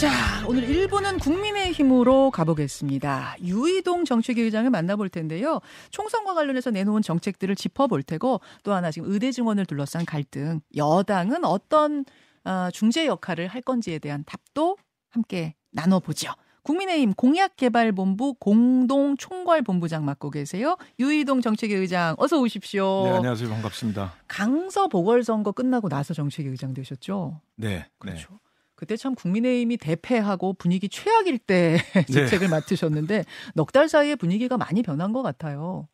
자, 오늘 1부는 국민의힘으로 가보겠습니다. 유이동 정책위 의장을 만나볼 텐데요. 총선과 관련해서 내놓은 정책들을 짚어볼 테고 또 하나 지금 의대 증원을 둘러싼 갈등, 여당은 어떤 어, 중재 역할을 할 건지에 대한 답도 함께 나눠보죠. 국민의힘 공약개발본부 공동총괄본부장 맡고 계세요. 유이동 정책위 의장 어서 오십시오. 네, 안녕하세요. 반갑습니다. 강서 보궐선거 끝나고 나서 정책위 의장 되셨죠? 네. 그렇죠. 네. 그때 참 국민의힘이 대패하고 분위기 최악일 때 정책을 네. 맡으셨는데 넉 달 사이에 분위기가 많이 변한 것 같아요.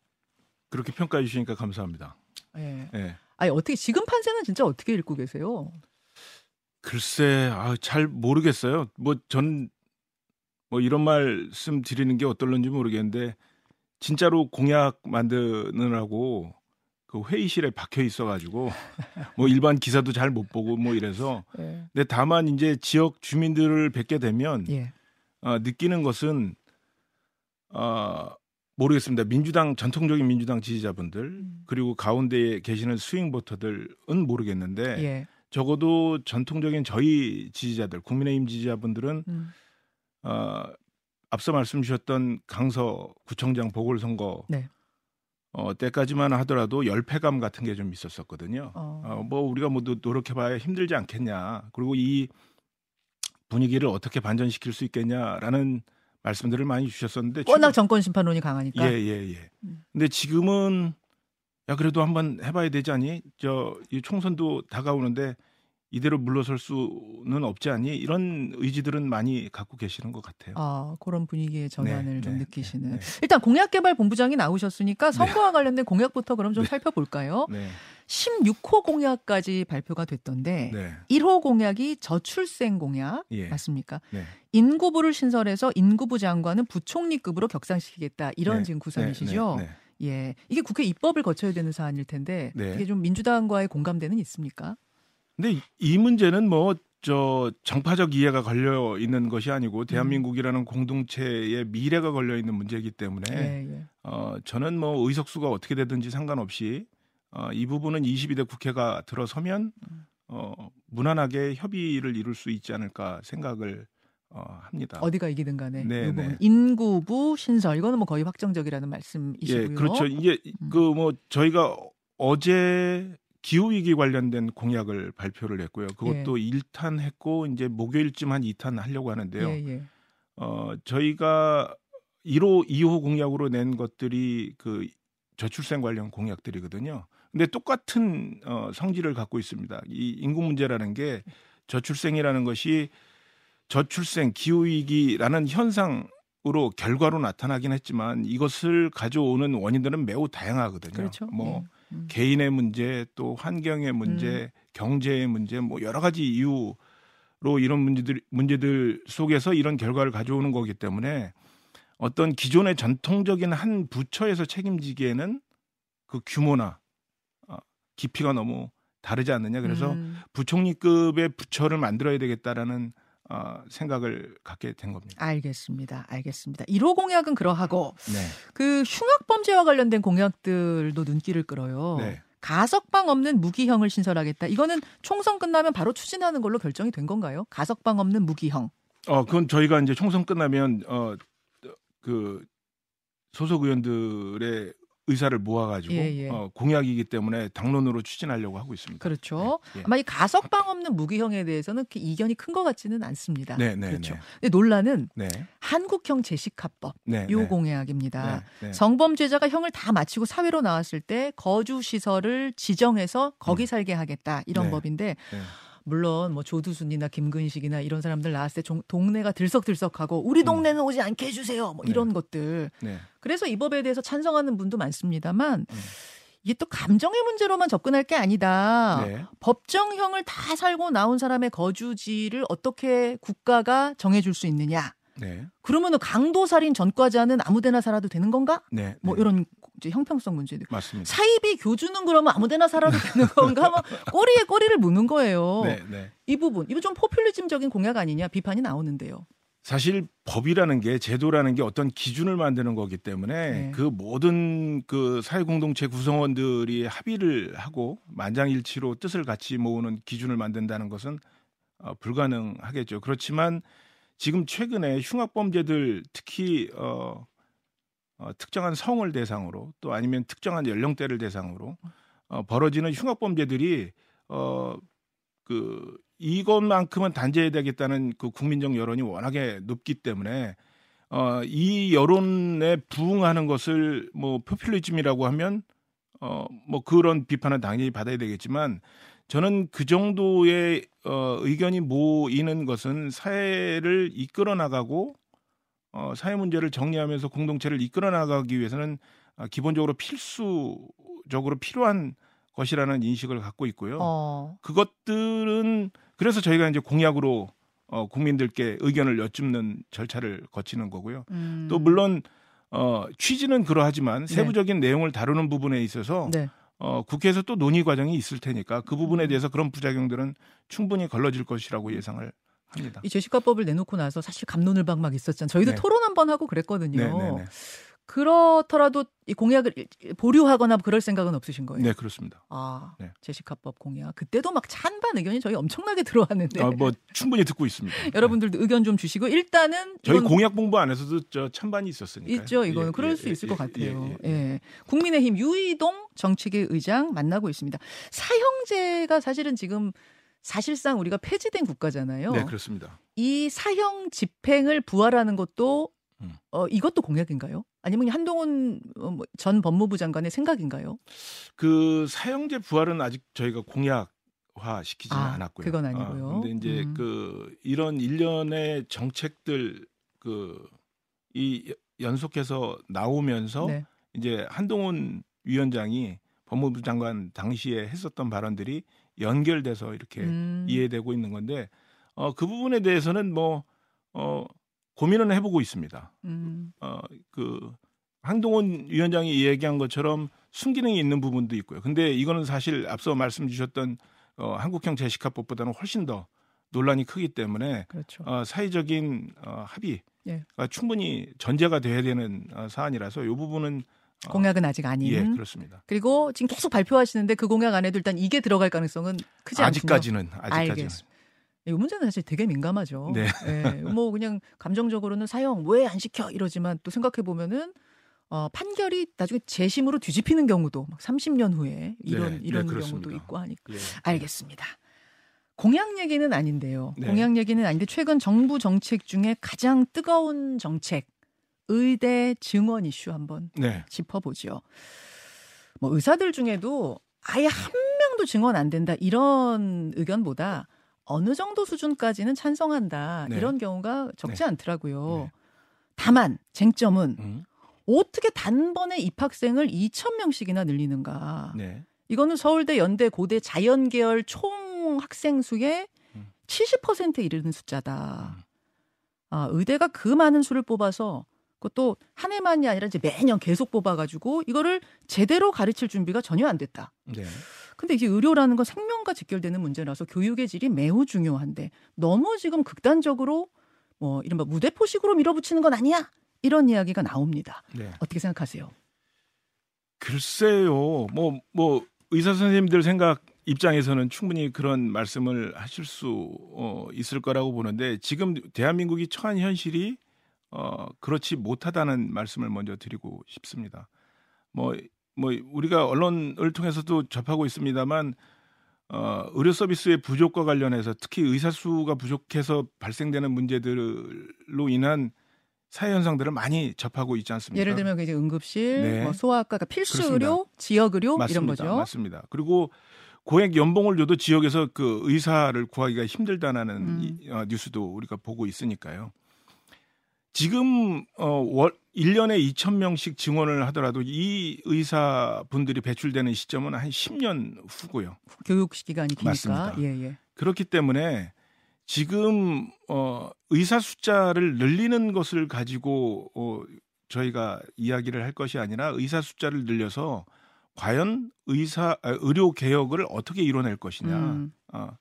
그렇게 평가해 주시니까 감사합니다. 네. 네. 아니 어떻게 지금 판세는 진짜 어떻게 읽고 계세요? 글쎄, 아, 잘 모르겠어요. 뭐 전뭐 이런 말씀 드리는 게 어떨런지 모르겠는데 진짜로 공약 만드느라고 그 회의실에 박혀 있어가지고 뭐 일반 기사도 잘 못 보고 뭐 이래서 네. 근데 다만 이제 지역 주민들을 뵙게 되면 예. 어, 느끼는 것은 어, 모르겠습니다. 민주당 전통적인 민주당 지지자분들 음. 그리고 가운데에 계시는 스윙 보터들은 모르겠는데 예. 적어도 전통적인 저희 지지자들 국민의힘 지지자분들은 음. 어, 앞서 말씀 주셨던 강서 구청장 보궐선거 네. 어, 때까지만 하더라도 열패감 같은 게 좀 있었었거든요. 어. 어, 뭐 우리가 뭐 노력해봐야 힘들지 않겠냐. 그리고 이 분위기를 어떻게 반전시킬 수 있겠냐라는 말씀들을 많이 주셨었는데 워낙 정권 심판론이 강하니까. 예, 예, 예. 음. 근데 지금은 야 그래도 한번 해봐야 되지 않니? 저 이 총선도 다가오는데 이대로 물러설 수는 없지 않니? 이런 의지들은 많이 갖고 계시는 것 같아요. 아, 그런 분위기의 전환을 네, 좀 네, 느끼시는. 네, 네. 일단 공약개발본부장이 나오셨으니까 네. 선거와 관련된 공약부터 그럼 좀 네. 살펴볼까요? 16호 공약까지 발표가 됐던데 네. 1호 공약이 저출생 공약 예. 맞습니까? 인구부를 신설해서 인구부 장관은 부총리급으로 격상시키겠다 이런 지금 구상이시죠? 예, 이게 국회 입법을 거쳐야 되는 사안일 텐데 이게 좀 민주당과의 공감대는 있습니까? 근데 이 문제는 뭐 저 정파적 이해가 걸려 있는 것이 아니고 대한민국이라는 공동체의 미래가 걸려 있는 문제이기 때문에 예, 예. 어 저는 뭐 의석수가 어떻게 되든지 상관없이 어, 이 부분은 22대 국회가 들어서면 어, 무난하게 협의를 이룰 수 있지 않을까 생각을 어, 합니다. 어디가 이기든 간에 네, 네. 인구부 신설 이거는 뭐 거의 확정적이라는 말씀이시고요. 예, 그렇죠. 이게 음. 그뭐 저희가 어제 기후 위기 관련된 공약을 발표를 했고요. 그것도 예. 1탄 했고 이제 목요일쯤 한 2탄 하려고 하는데요. 예, 예. 어, 저희가 1호, 2호 공약으로 낸 것들이 그 저출생 관련 공약들이거든요. 근데 똑같은 어, 성질을 갖고 있습니다. 이 인구 문제라는 게 저출생이라는 것이 저출생 기후 위기라는 현상 으로 결과로 나타나긴 했지만 이것을 가져오는 원인들은 매우 다양하거든요. 그렇죠. 뭐 예. 음. 개인의 문제 또 환경의 문제, 음. 경제의 문제 뭐 여러 가지 이유로 이런 문제들 문제들 속에서 이런 결과를 가져오는 거기 때문에 어떤 기존의 전통적인 한 부처에서 책임지기에는 그 규모나 어, 깊이가 너무 다르지 않느냐. 그래서 음. 부총리급의 부처를 만들어야 되겠다라는 어, 생각을 갖게 된 겁니다. 알겠습니다. 알겠습니다. 1호 공약은 그러하고 네. 그 흉악 범죄와 관련된 공약들도 눈길을 끌어요. 네. 가석방 없는 무기형을 신설하겠다. 이거는 총선 끝나면 바로 추진하는 걸로 결정이 된 건가요? 가석방 없는 무기형. 어, 그건 저희가 이제 총선 끝나면 어 그 소속 의원들의 의사를 모아가지고 예, 예. 어, 공약이기 때문에 당론으로 추진하려고 하고 있습니다. 그렇죠. 네, 예. 아마 이 가석방 없는 무기형에 대해서는 그 이견이 큰 것 같지는 않습니다. 네, 네, 그렇죠. 네. 근데 논란은 네. 한국형 재식합법 네, 요 네. 공약입니다. 성범죄자가 형을 다 마치고 사회로 나왔을 때 거주 시설을 지정해서 거기 음. 살게 하겠다 이런 법인데. 물론 뭐 조두순이나 김근식이나 이런 사람들 나왔을 때 동네가 들썩들썩하고 우리 음. 동네는 오지 않게 해주세요. 뭐 이런 네. 것들. 네. 그래서 이 법에 대해서 찬성하는 분도 많습니다만 음. 이게 또 감정의 문제로만 접근할 게 아니다. 네. 법정형을 다 살고 나온 사람의 거주지를 어떻게 국가가 정해줄 수 있느냐. 네. 그러면은 강도 살인 전과자는 아무데나 살아도 되는 건가? 네. 뭐 네. 이런 이제 형평성 문제들. 맞습니다. 사입이 교주는 그러면 아무데나 살아도 되는 건가? 뭐 꼬리에 꼬리를 무는 거예요. 네, 네. 이 부분 이거 좀 포퓰리즘적인 공약 아니냐 비판이 나오는데요. 사실 법이라는 게 제도라는 게 어떤 기준을 만드는 거기 때문에 네. 그 모든 그 사회 공동체 구성원들이 합의를 하고 만장일치로 뜻을 같이 모으는 기준을 만든다는 것은 어, 불가능하겠죠. 그렇지만 지금 최근에 흉악 범죄들 특히 어, 어, 특정한 성을 대상으로 또 아니면 특정한 연령대를 대상으로 어, 벌어지는 흉악 범죄들이 어, 그 이것만큼은 단죄해야 되겠다는 그 국민적 여론이 워낙에 높기 때문에 어, 이 여론에 부응하는 것을 뭐 포퓰리즘이라고 하면 어, 뭐 그런 비판은 당연히 받아야 되겠지만 저는 그 정도의 어, 의견이 모이는 것은 사회를 이끌어 나가고 어, 사회 문제를 정리하면서 공동체를 이끌어 나가기 위해서는 어, 기본적으로 필수적으로 필요한 것이라는 인식을 갖고 있고요. 어. 그것들은 그래서 저희가 이제 공약으로 어, 국민들께 의견을 여쭙는 절차를 거치는 거고요. 음. 또 물론 어, 취지는 그러하지만 네. 세부적인 네. 내용을 다루는 부분에 있어서 네. 어, 국회에서 또 논의 과정이 있을 테니까 그 부분에 음. 대해서 그런 부작용들은 충분히 걸러질 것이라고 예상을 합니다. 이 제시카법을 내놓고 나서 사실 감론을박 막 있었잖아요. 저희도 네. 토론 한 번 하고 그랬거든요. 네, 네, 네. 그렇더라도 이 공약을 보류하거나 그럴 생각은 없으신 거예요? 네, 그렇습니다. 아, 네. 제시카법 공약. 그때도 막 찬반 의견이 저희 엄청나게 들어왔는데. 아, 뭐 충분히 듣고 있습니다. 여러분들도 네. 의견 좀 주시고 일단은 저희 공약 공부 안에서도 저 찬반이 있었으니까. 있죠. 이거는 예, 그럴 예, 수 있을 예, 것 같아요. 예, 예, 예. 국민의힘 유이동 정책위 의장 만나고 있습니다. 사형제가 사실은 지금 사실상 우리가 폐지된 국가잖아요. 네, 그렇습니다. 이 사형 집행을 부활하는 것도 음. 어, 이것도 공약인가요? 아니면 한동훈 어, 뭐전 법무부 장관의 생각인가요? 그 사형제 부활은 아직 저희가 공약 화 시키지는 아, 않았고요. 그건 아니고요. 어, 근데 이제 음. 그 이런 일련의 정책들 그 이 연속해서 나오면서 네. 이제 한동훈 위원장이 법무부 장관 당시에 했었던 발언들이 연결돼서 이렇게 음. 이해되고 있는 건데 어, 그 부분에 대해서는 뭐 어, 고민은 해보고 있습니다. 음. 어, 그 한동훈 위원장이 얘기한 것처럼 순기능이 있는 부분도 있고요. 근데 이거는 사실 앞서 말씀 주셨던 어, 한국형 제시카법보다는 훨씬 더 논란이 크기 때문에 그렇죠. 어, 사회적인 어, 합의가 예. 충분히 전제가 돼야 되는 어, 사안이라서 이 부분은 어, 공약은 아직 아닌. 예, 그렇습니다. 그리고 지금 계속 발표하시는데 그 공약 안에도 일단 이게 들어갈 가능성은 크지 않군요. 아직까지는 아직까지는. 알겠습니다. 이 문제는 사실 되게 민감하죠. 네. 네. 뭐 그냥 감정적으로는 사형 왜 안 시켜 이러지만 또 생각해 보면은 어, 판결이 나중에 재심으로 뒤집히는 경우도 막 30년 후에 이런 네, 이런 네, 경우도 있고 하니까 예. 알겠습니다. 공약 얘기는 아닌데요. 네. 공약 얘기는 아닌데 최근 정부 정책 중에 가장 뜨거운 정책 의대 증원 이슈 한번 네. 짚어보죠. 뭐 의사들 중에도 아예 한 명도 증원 안 된다 이런 의견보다 어느 정도 수준까지는 찬성한다 네. 이런 경우가 적지 네. 않더라고요. 네. 다만 쟁점은 음. 어떻게 단번에 입학생을 2천 명씩이나 늘리는가? 네. 이거는 서울대, 연대, 고대 자연계열 총 학생 수의 음. 70%에 이르는 숫자다. 음. 아, 의대가 그 많은 수를 뽑아서 그것도 한 해만이 아니라 이제 매년 계속 뽑아가지고 이거를 제대로 가르칠 준비가 전혀 안 됐다. 네. 근데 이제 의료라는 건 생명과 직결되는 문제라서 교육의 질이 매우 중요한데 너무 지금 극단적으로 뭐 이른바 무대포식으로 밀어붙이는 건 아니야 이런 이야기가 나옵니다. 네. 어떻게 생각하세요? 글쎄요, 뭐뭐 뭐 의사 선생님들 생각 입장에서는 충분히 그런 말씀을 하실 수 어, 있을 거라고 보는데 지금 대한민국이 처한 현실이 어, 그렇지 못하다는 말씀을 먼저 드리고 싶습니다. 뭐, 뭐 우리가 언론을 통해서도 접하고 있습니다만 어, 의료 서비스의 부족과 관련해서 특히 의사 수가 부족해서 발생되는 문제들로 인한 사회 현상들을 많이 접하고 있지 않습니까? 예를 들면 이제 응급실, 네. 뭐 소아과 가 필수 그렇습니다. 의료, 지역 의료 맞습니다. 이런 거죠. 맞습니다. 그리고 고액 연봉을 줘도 지역에서 그 의사를 구하기가 힘들다는 음. 이, 어, 뉴스도 우리가 보고 있으니까요. 지금 어 월, 1년에 2,000명씩 증원을 하더라도 이 의사분들이 배출되는 시점은 한 10년 후고요. 교육 아니니까. 맞습니다. 예, 예. 그렇기 때문에 지금 어 의사 숫자를 늘리는 것을 가지고 어 저희가 이야기를 할 것이 아니라 의사 숫자를 늘려서 과연 의사 아, 의료 개혁을 어떻게 이뤄낼 것이냐. 음. 어,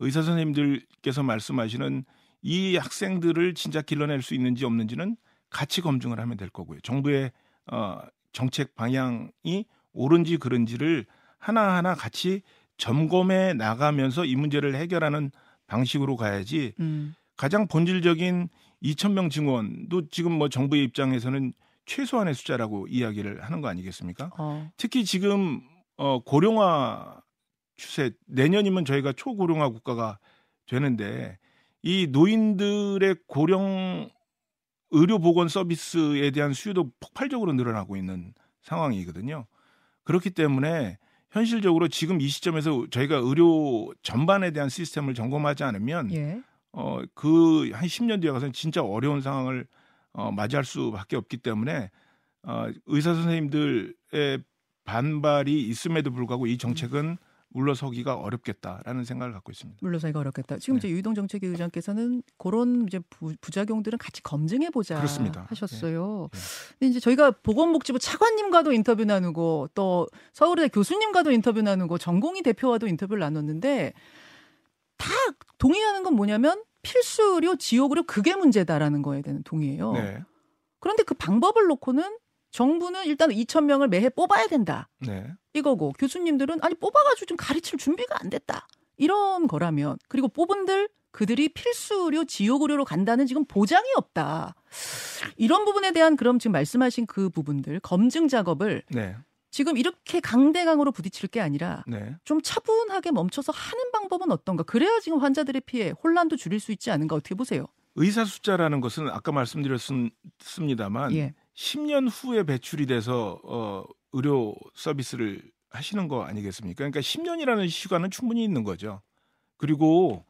의사 선생님들께서 말씀하시는 이 학생들을 진짜 길러낼 수 있는지 없는지는 같이 검증을 하면 될 거고요. 정부의 어, 정책 방향이 옳은지 그른지를 하나하나 같이 점검해 나가면서 이 문제를 해결하는 방식으로 가야지 음. 가장 본질적인 2천 명 증원도 지금 뭐 정부의 입장에서는 최소한의 숫자라고 이야기를 하는 거 아니겠습니까? 어. 특히 지금 어 고령화 추세 내년이면 저희가 초고령화 국가가 되는데 이 노인들의 고령 의료 보건 서비스에 대한 수요도 폭발적으로 늘어나고 있는 상황이거든요. 그렇기 때문에 현실적으로 지금 이 시점에서 저희가 의료 전반에 대한 시스템을 점검하지 않으면 예. 어 그 한 10년 뒤에 가서는 진짜 어려운 상황을 어 맞이할 수밖에 없기 때문에 어 의사 선생님들의 반발이 있음에도 불구하고 이 정책은 물러서기가 어렵겠다라는 생각을 갖고 있습니다. 물러서기가 어렵겠다. 지금 네. 이제 유동 정책위 의장께서는 그런 이제 부, 작용들은 같이 검증해 보자 하셨어요. 네. 네. 근데 이제 저희가 보건복지부 차관님과도 인터뷰 나누고 또 서울대 교수님과도 인터뷰 나누고 전공의 대표와도 인터뷰를 나눴는데 다 동의하는 건 뭐냐면 필수료, 지역으로 그게 문제다라는 거에 대한 동의해요. 네. 그런데 그 방법을 놓고는 정부는 일단 2천 명을 매해 뽑아야 된다. 네. 이거고 교수님들은 아니 뽑아가지고 좀 가르칠 준비가 안 됐다. 이런 거라면 그리고 뽑은들 그들이 필수료 지역의료로 간다는 지금 보장이 없다. 이런 부분에 대한 그럼 지금 말씀하신 그 부분들 검증 작업을 네. 지금 이렇게 강대강으로 부딪힐 게 아니라 네. 좀 차분하게 멈춰서 하는 방법은 어떤가? 그래야 지금 환자들의 피해, 혼란도 줄일 수 있지 않은가? 어떻게 보세요? 의사 숫자라는 것은 아까 말씀드렸습니다만 예. 10년 후에 배출이 돼서 어, 의료 서비스를 하시는 거 아니겠습니까? 그러니까 10년이라는 시간은 충분히 있는 거죠. 그리고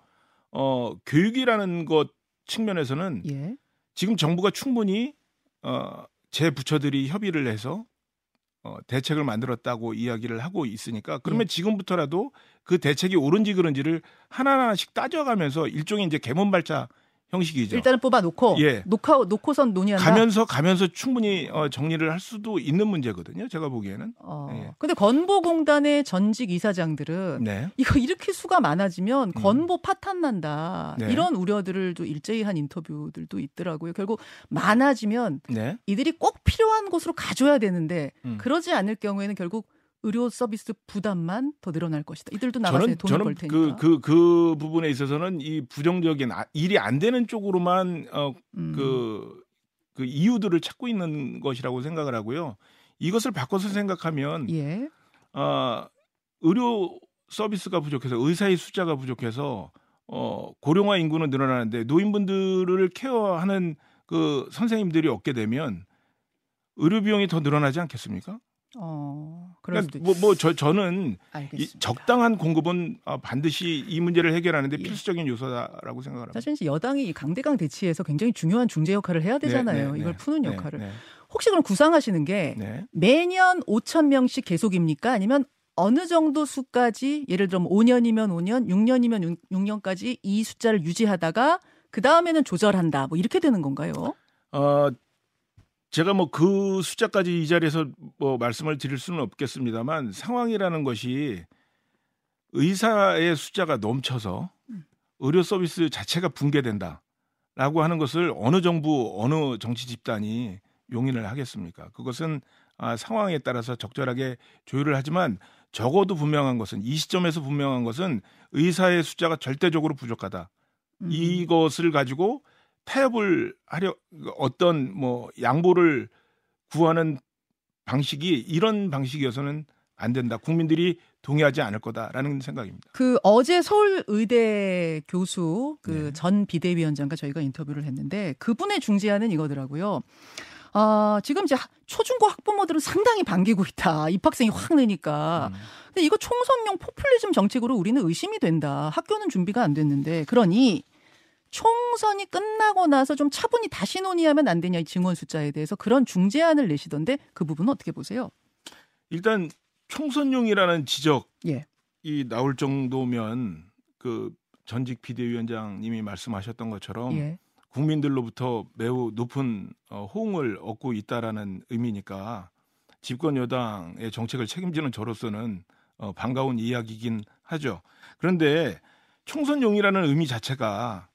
어, 교육이라는 것 측면에서는 예. 지금 정부가 충분히 어, 제 부처들이 협의를 해서 어, 대책을 만들었다고 이야기를 하고 있으니까 그러면 예. 지금부터라도 그 대책이 옳은지 그런지를 하나하나씩 따져가면서 일종의 이제 개문 발차 형식이죠. 일단은 뽑아놓고 예. 놓고 놓고선 논의한다. 가면서 가면서 충분히 어, 정리를 할 수도 있는 문제거든요. 제가 보기에는. 어. 예. 근데 건보공단의 전직 이사장들은 네. 이거 이렇게 수가 많아지면 음. 건보 파탄 난다 네. 이런 우려들을 또 일제히 한 인터뷰들도 있더라고요. 결국 많아지면 네. 이들이 꼭 필요한 곳으로 가줘야 되는데 음. 그러지 않을 경우에는 결국 의료 서비스 부담만 더 늘어날 것이다. 이들도 나가서 돈을 저는 벌 테니까. 그, 그, 그 부분에 있어서는 이 부정적인 아, 일이 안 되는 쪽으로만 어, 음. 그, 그 이유들을 찾고 있는 것이라고 생각을 하고요. 이것을 바꿔서 생각하면 예. 어, 의료 서비스가 부족해서 의사의 숫자가 부족해서 어, 고령화 인구는 늘어나는데 노인분들을 케어하는 그 선생님들이 없게 되면 의료 비용이 더 늘어나지 않겠습니까? 어, 그러니까 뭐, 뭐 저, 저는 이 적당한 공급은 어, 반드시 이 문제를 해결하는데 예. 필수적인 요소다라고 생각을 합니다. 사실 여당이 강대강 대치에서 굉장히 중요한 중재 역할을 해야 되잖아요. 네, 네, 이걸 네. 푸는 네, 역할을. 네. 혹시 그럼 구상하시는 게 네. 매년 5천 명씩 계속입니까? 아니면 어느 정도 수까지 예를 들어 5년이면 5년, 6년이면 6 년까지 이 숫자를 유지하다가 그 다음에는 조절한다. 뭐 이렇게 되는 건가요? 어, 제가 뭐 그 숫자까지 이 자리에서 뭐 말씀을 드릴 수는 없겠습니다만 상황이라는 것이 의사의 숫자가 넘쳐서 의료 서비스 자체가 붕괴된다라고 하는 것을 어느 정부 어느 정치 집단이 용인을 하겠습니까? 그것은 아, 상황에 따라서 적절하게 조율을 하지만 적어도 분명한 것은 이 시점에서 분명한 것은 의사의 숫자가 절대적으로 부족하다. 음. 이것을 가지고 타협을 하려 어떤 뭐 양보를 구하는 방식이 이런 방식이어서는 안 된다. 국민들이 동의하지 않을 거다라는 생각입니다. 그 어제 서울 의대 교수 그전 네. 비대위원장과 저희가 인터뷰를 했는데 그분의 중재안은 이거더라고요. 아, 지금 이제 초중고 학부모들은 상당히 반기고 있다. 입학생이 확 느니까. 음. 근데 이거 총선용 포퓰리즘 정책으로 우리는 의심이 된다. 학교는 준비가 안 됐는데. 그러니 총선이 끝나고 나서 좀 차분히 다시 논의하면 안 되냐 이 증원 숫자에 대해서 그런 중재안을 내시던데 그 부분은 어떻게 보세요? 일단 총선용이라는 지적이 예. 나올 정도면 그 전직 비대위원장님이 말씀하셨던 것처럼 예. 국민들로부터 매우 높은 어, 호응을 얻고 있다라는 의미니까 집권 여당의 정책을 책임지는 저로서는 어, 반가운 이야기긴 하죠. 그런데 총선용이라는 의미 자체가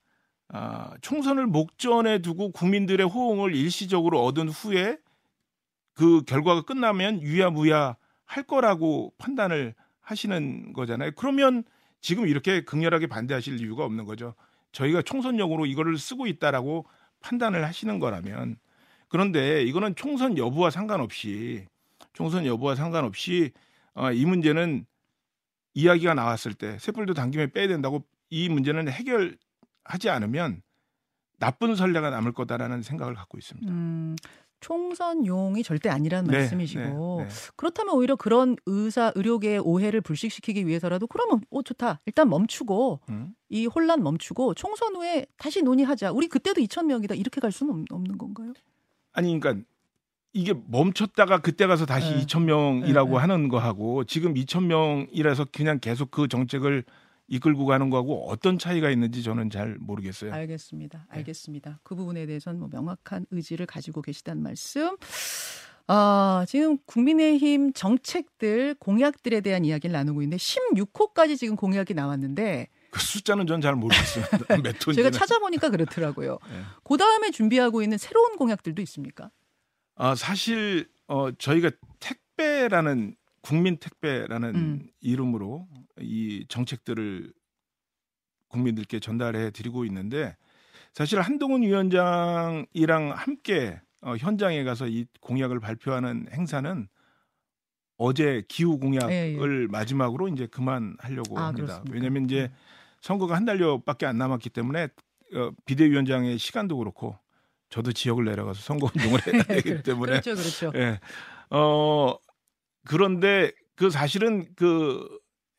아, 총선을 목전에 두고 국민들의 호응을 일시적으로 얻은 후에 그 결과가 끝나면 유야무야 할 거라고 판단을 하시는 거잖아요. 그러면 지금 이렇게 극렬하게 반대하실 이유가 없는 거죠. 저희가 총선용으로 이거를 쓰고 있다라고 판단을 하시는 거라면 그런데 이거는 총선 여부와 상관없이 총선 여부와 상관없이 어, 이 문제는 이야기가 나왔을 때 셋불도 당김에 빼야 된다고 이 문제는 해결 하지 않으면 나쁜 선례가 남을 거다라는 생각을 갖고 있습니다. 음, 총선용이 절대 아니라는 네, 말씀이시고 네, 네. 그렇다면 오히려 그런 의사 의료계의 오해를 불식시키기 위해서라도 그러면 오 좋다 일단 멈추고 음? 이 혼란 멈추고 총선 후에 다시 논의하자 우리 그때도 2천 명이다 이렇게 갈 수는 없는 건가요? 아니 그러니까 이게 멈췄다가 그때 가서 다시 네. 2천 명이라고 네, 네. 하는 거하고 지금 2천 명이라서 그냥 계속 그 정책을 이끌고 가는 거하고 어떤 차이가 있는지 저는 잘 모르겠어요. 알겠습니다. 네. 알겠습니다. 네. 그 부분에 대해서는 뭐 명확한 의지를 가지고 계시다는 말씀. 아, 지금 국민의힘 정책들, 공약들에 대한 이야기를 나누고 있는데 16호까지 지금 공약이 나왔는데 그 숫자는 전 잘 모르겠습니다. 몇 제가 찾아보니까 그렇더라고요. 네. 그 다음에 준비하고 있는 새로운 공약들도 있습니까? 아, 사실 어, 저희가 택배라는 국민 택배라는 음. 이름으로 이 정책들을 국민들께 전달해 드리고 있는데 사실 한동훈 위원장이랑 함께 어, 현장에 가서 이 공약을 발표하는 행사는 어제 기후 공약을 예, 예. 마지막으로 이제 그만하려고 아, 합니다. 그렇습니까? 왜냐하면 이제 음. 선거가 한 달여밖에 안 남았기 때문에 어, 비대위원장의 시간도 그렇고 저도 지역을 내려가서 선거 운동을 해야 되기 때문에 그렇죠, 그렇죠. 예. 어 그런데 그 사실은 그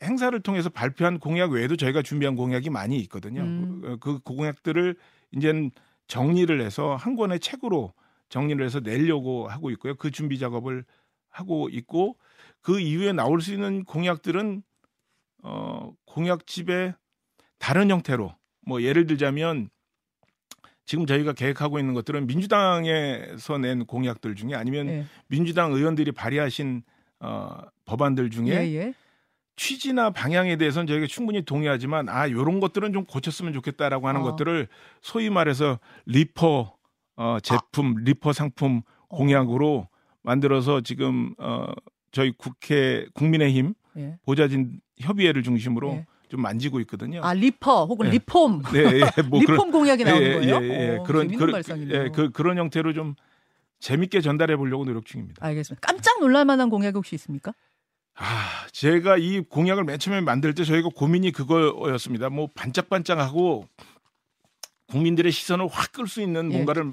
행사를 통해서 발표한 공약 외에도 저희가 준비한 공약이 많이 있거든요. 음. 그, 그 공약들을 이제는 정리를 해서 한 권의 책으로 정리를 해서 내려고 하고 있고요. 그 준비 작업을 하고 있고 그 이후에 나올 수 있는 공약들은 어 공약집에 다른 형태로 뭐 예를 들자면 지금 저희가 계획하고 있는 것들은 민주당에서 낸 공약들 중에 아니면 네. 민주당 의원들이 발의하신 어, 법안들 중에 예, 예. 취지나 방향에 대해서는 저희가 충분히 동의하지만 아 요런 것들은 좀 고쳤으면 좋겠다라고 하는 어. 것들을 소위 말해서 리퍼 어, 제품 아. 리퍼 상품 어. 공약으로 만들어서 지금 어, 저희 국회 국민의힘 예. 보좌진 협의회를 중심으로 예. 좀 만지고 있거든요. 아 리퍼 혹은 네. 리폼, 네, 예, 뭐 리폼 그런, 공약이 나오는 예, 거예요. 예, 예, 오, 그런 그런 예, 그, 그런 형태로 좀 재밌게 전달해 보려고 노력 중입니다. 알겠습니다. 깜짝 놀랄 만한 공약 혹시 있습니까? 아, 제가 이 공약을 맨 처음에 만들 때 저희가 고민이 그거였습니다. 뭐 반짝반짝하고 국민들의 시선을 확 끌 수 있는 예. 뭔가를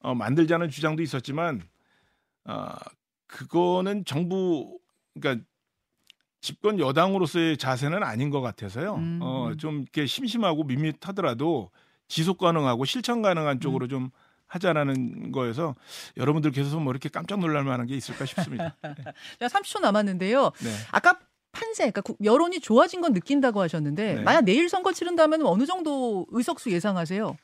어, 만들자는 주장도 있었지만 아, 그거는 정부 그러니까 집권 여당으로서의 자세는 아닌 것 같아서요. 음. 어, 좀 이렇게 심심하고 밋밋하더라도 지속 가능하고 실천 가능한 쪽으로 음. 좀 하자라는 거에서 여러분들께서 뭐 이렇게 깜짝 놀랄 만한 게 있을까 싶습니다. 네. 자, 30초 남았는데요. 네. 아까 판세, 그러니까 여론이 좋아진 건 느낀다고 하셨는데 네. 만약 내일 선거 치른다면 어느 정도 의석수 예상하세요?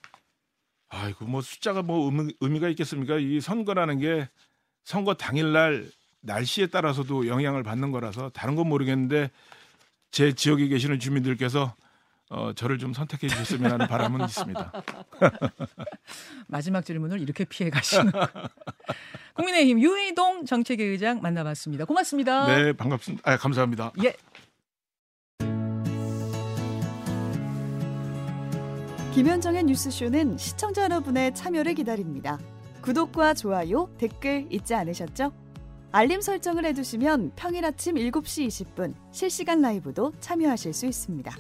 아이고 뭐 숫자가 뭐 의미, 가 있겠습니까? 이 선거라는 게 선거 당일날 날씨에 따라서도 영향을 받는 거라서 다른 건 모르겠는데 제 지역에 계시는 주민들께서 어, 저를 좀 선택해 주셨으면 하는 바람은 있습니다. 마지막 질문을 이렇게 피해 가시는. 국민의힘 유희동 정책위 의장 만나봤습니다. 고맙습니다. 네, 반갑습니다. 아, 감사합니다. 예. 김현정의 뉴스쇼는 시청자 여러분의 참여를 기다립니다. 구독과 좋아요, 댓글 잊지 않으셨죠? 알림 설정을 해두시면 평일 아침 7시 20분 실시간 라이브도 참여하실 수 있습니다.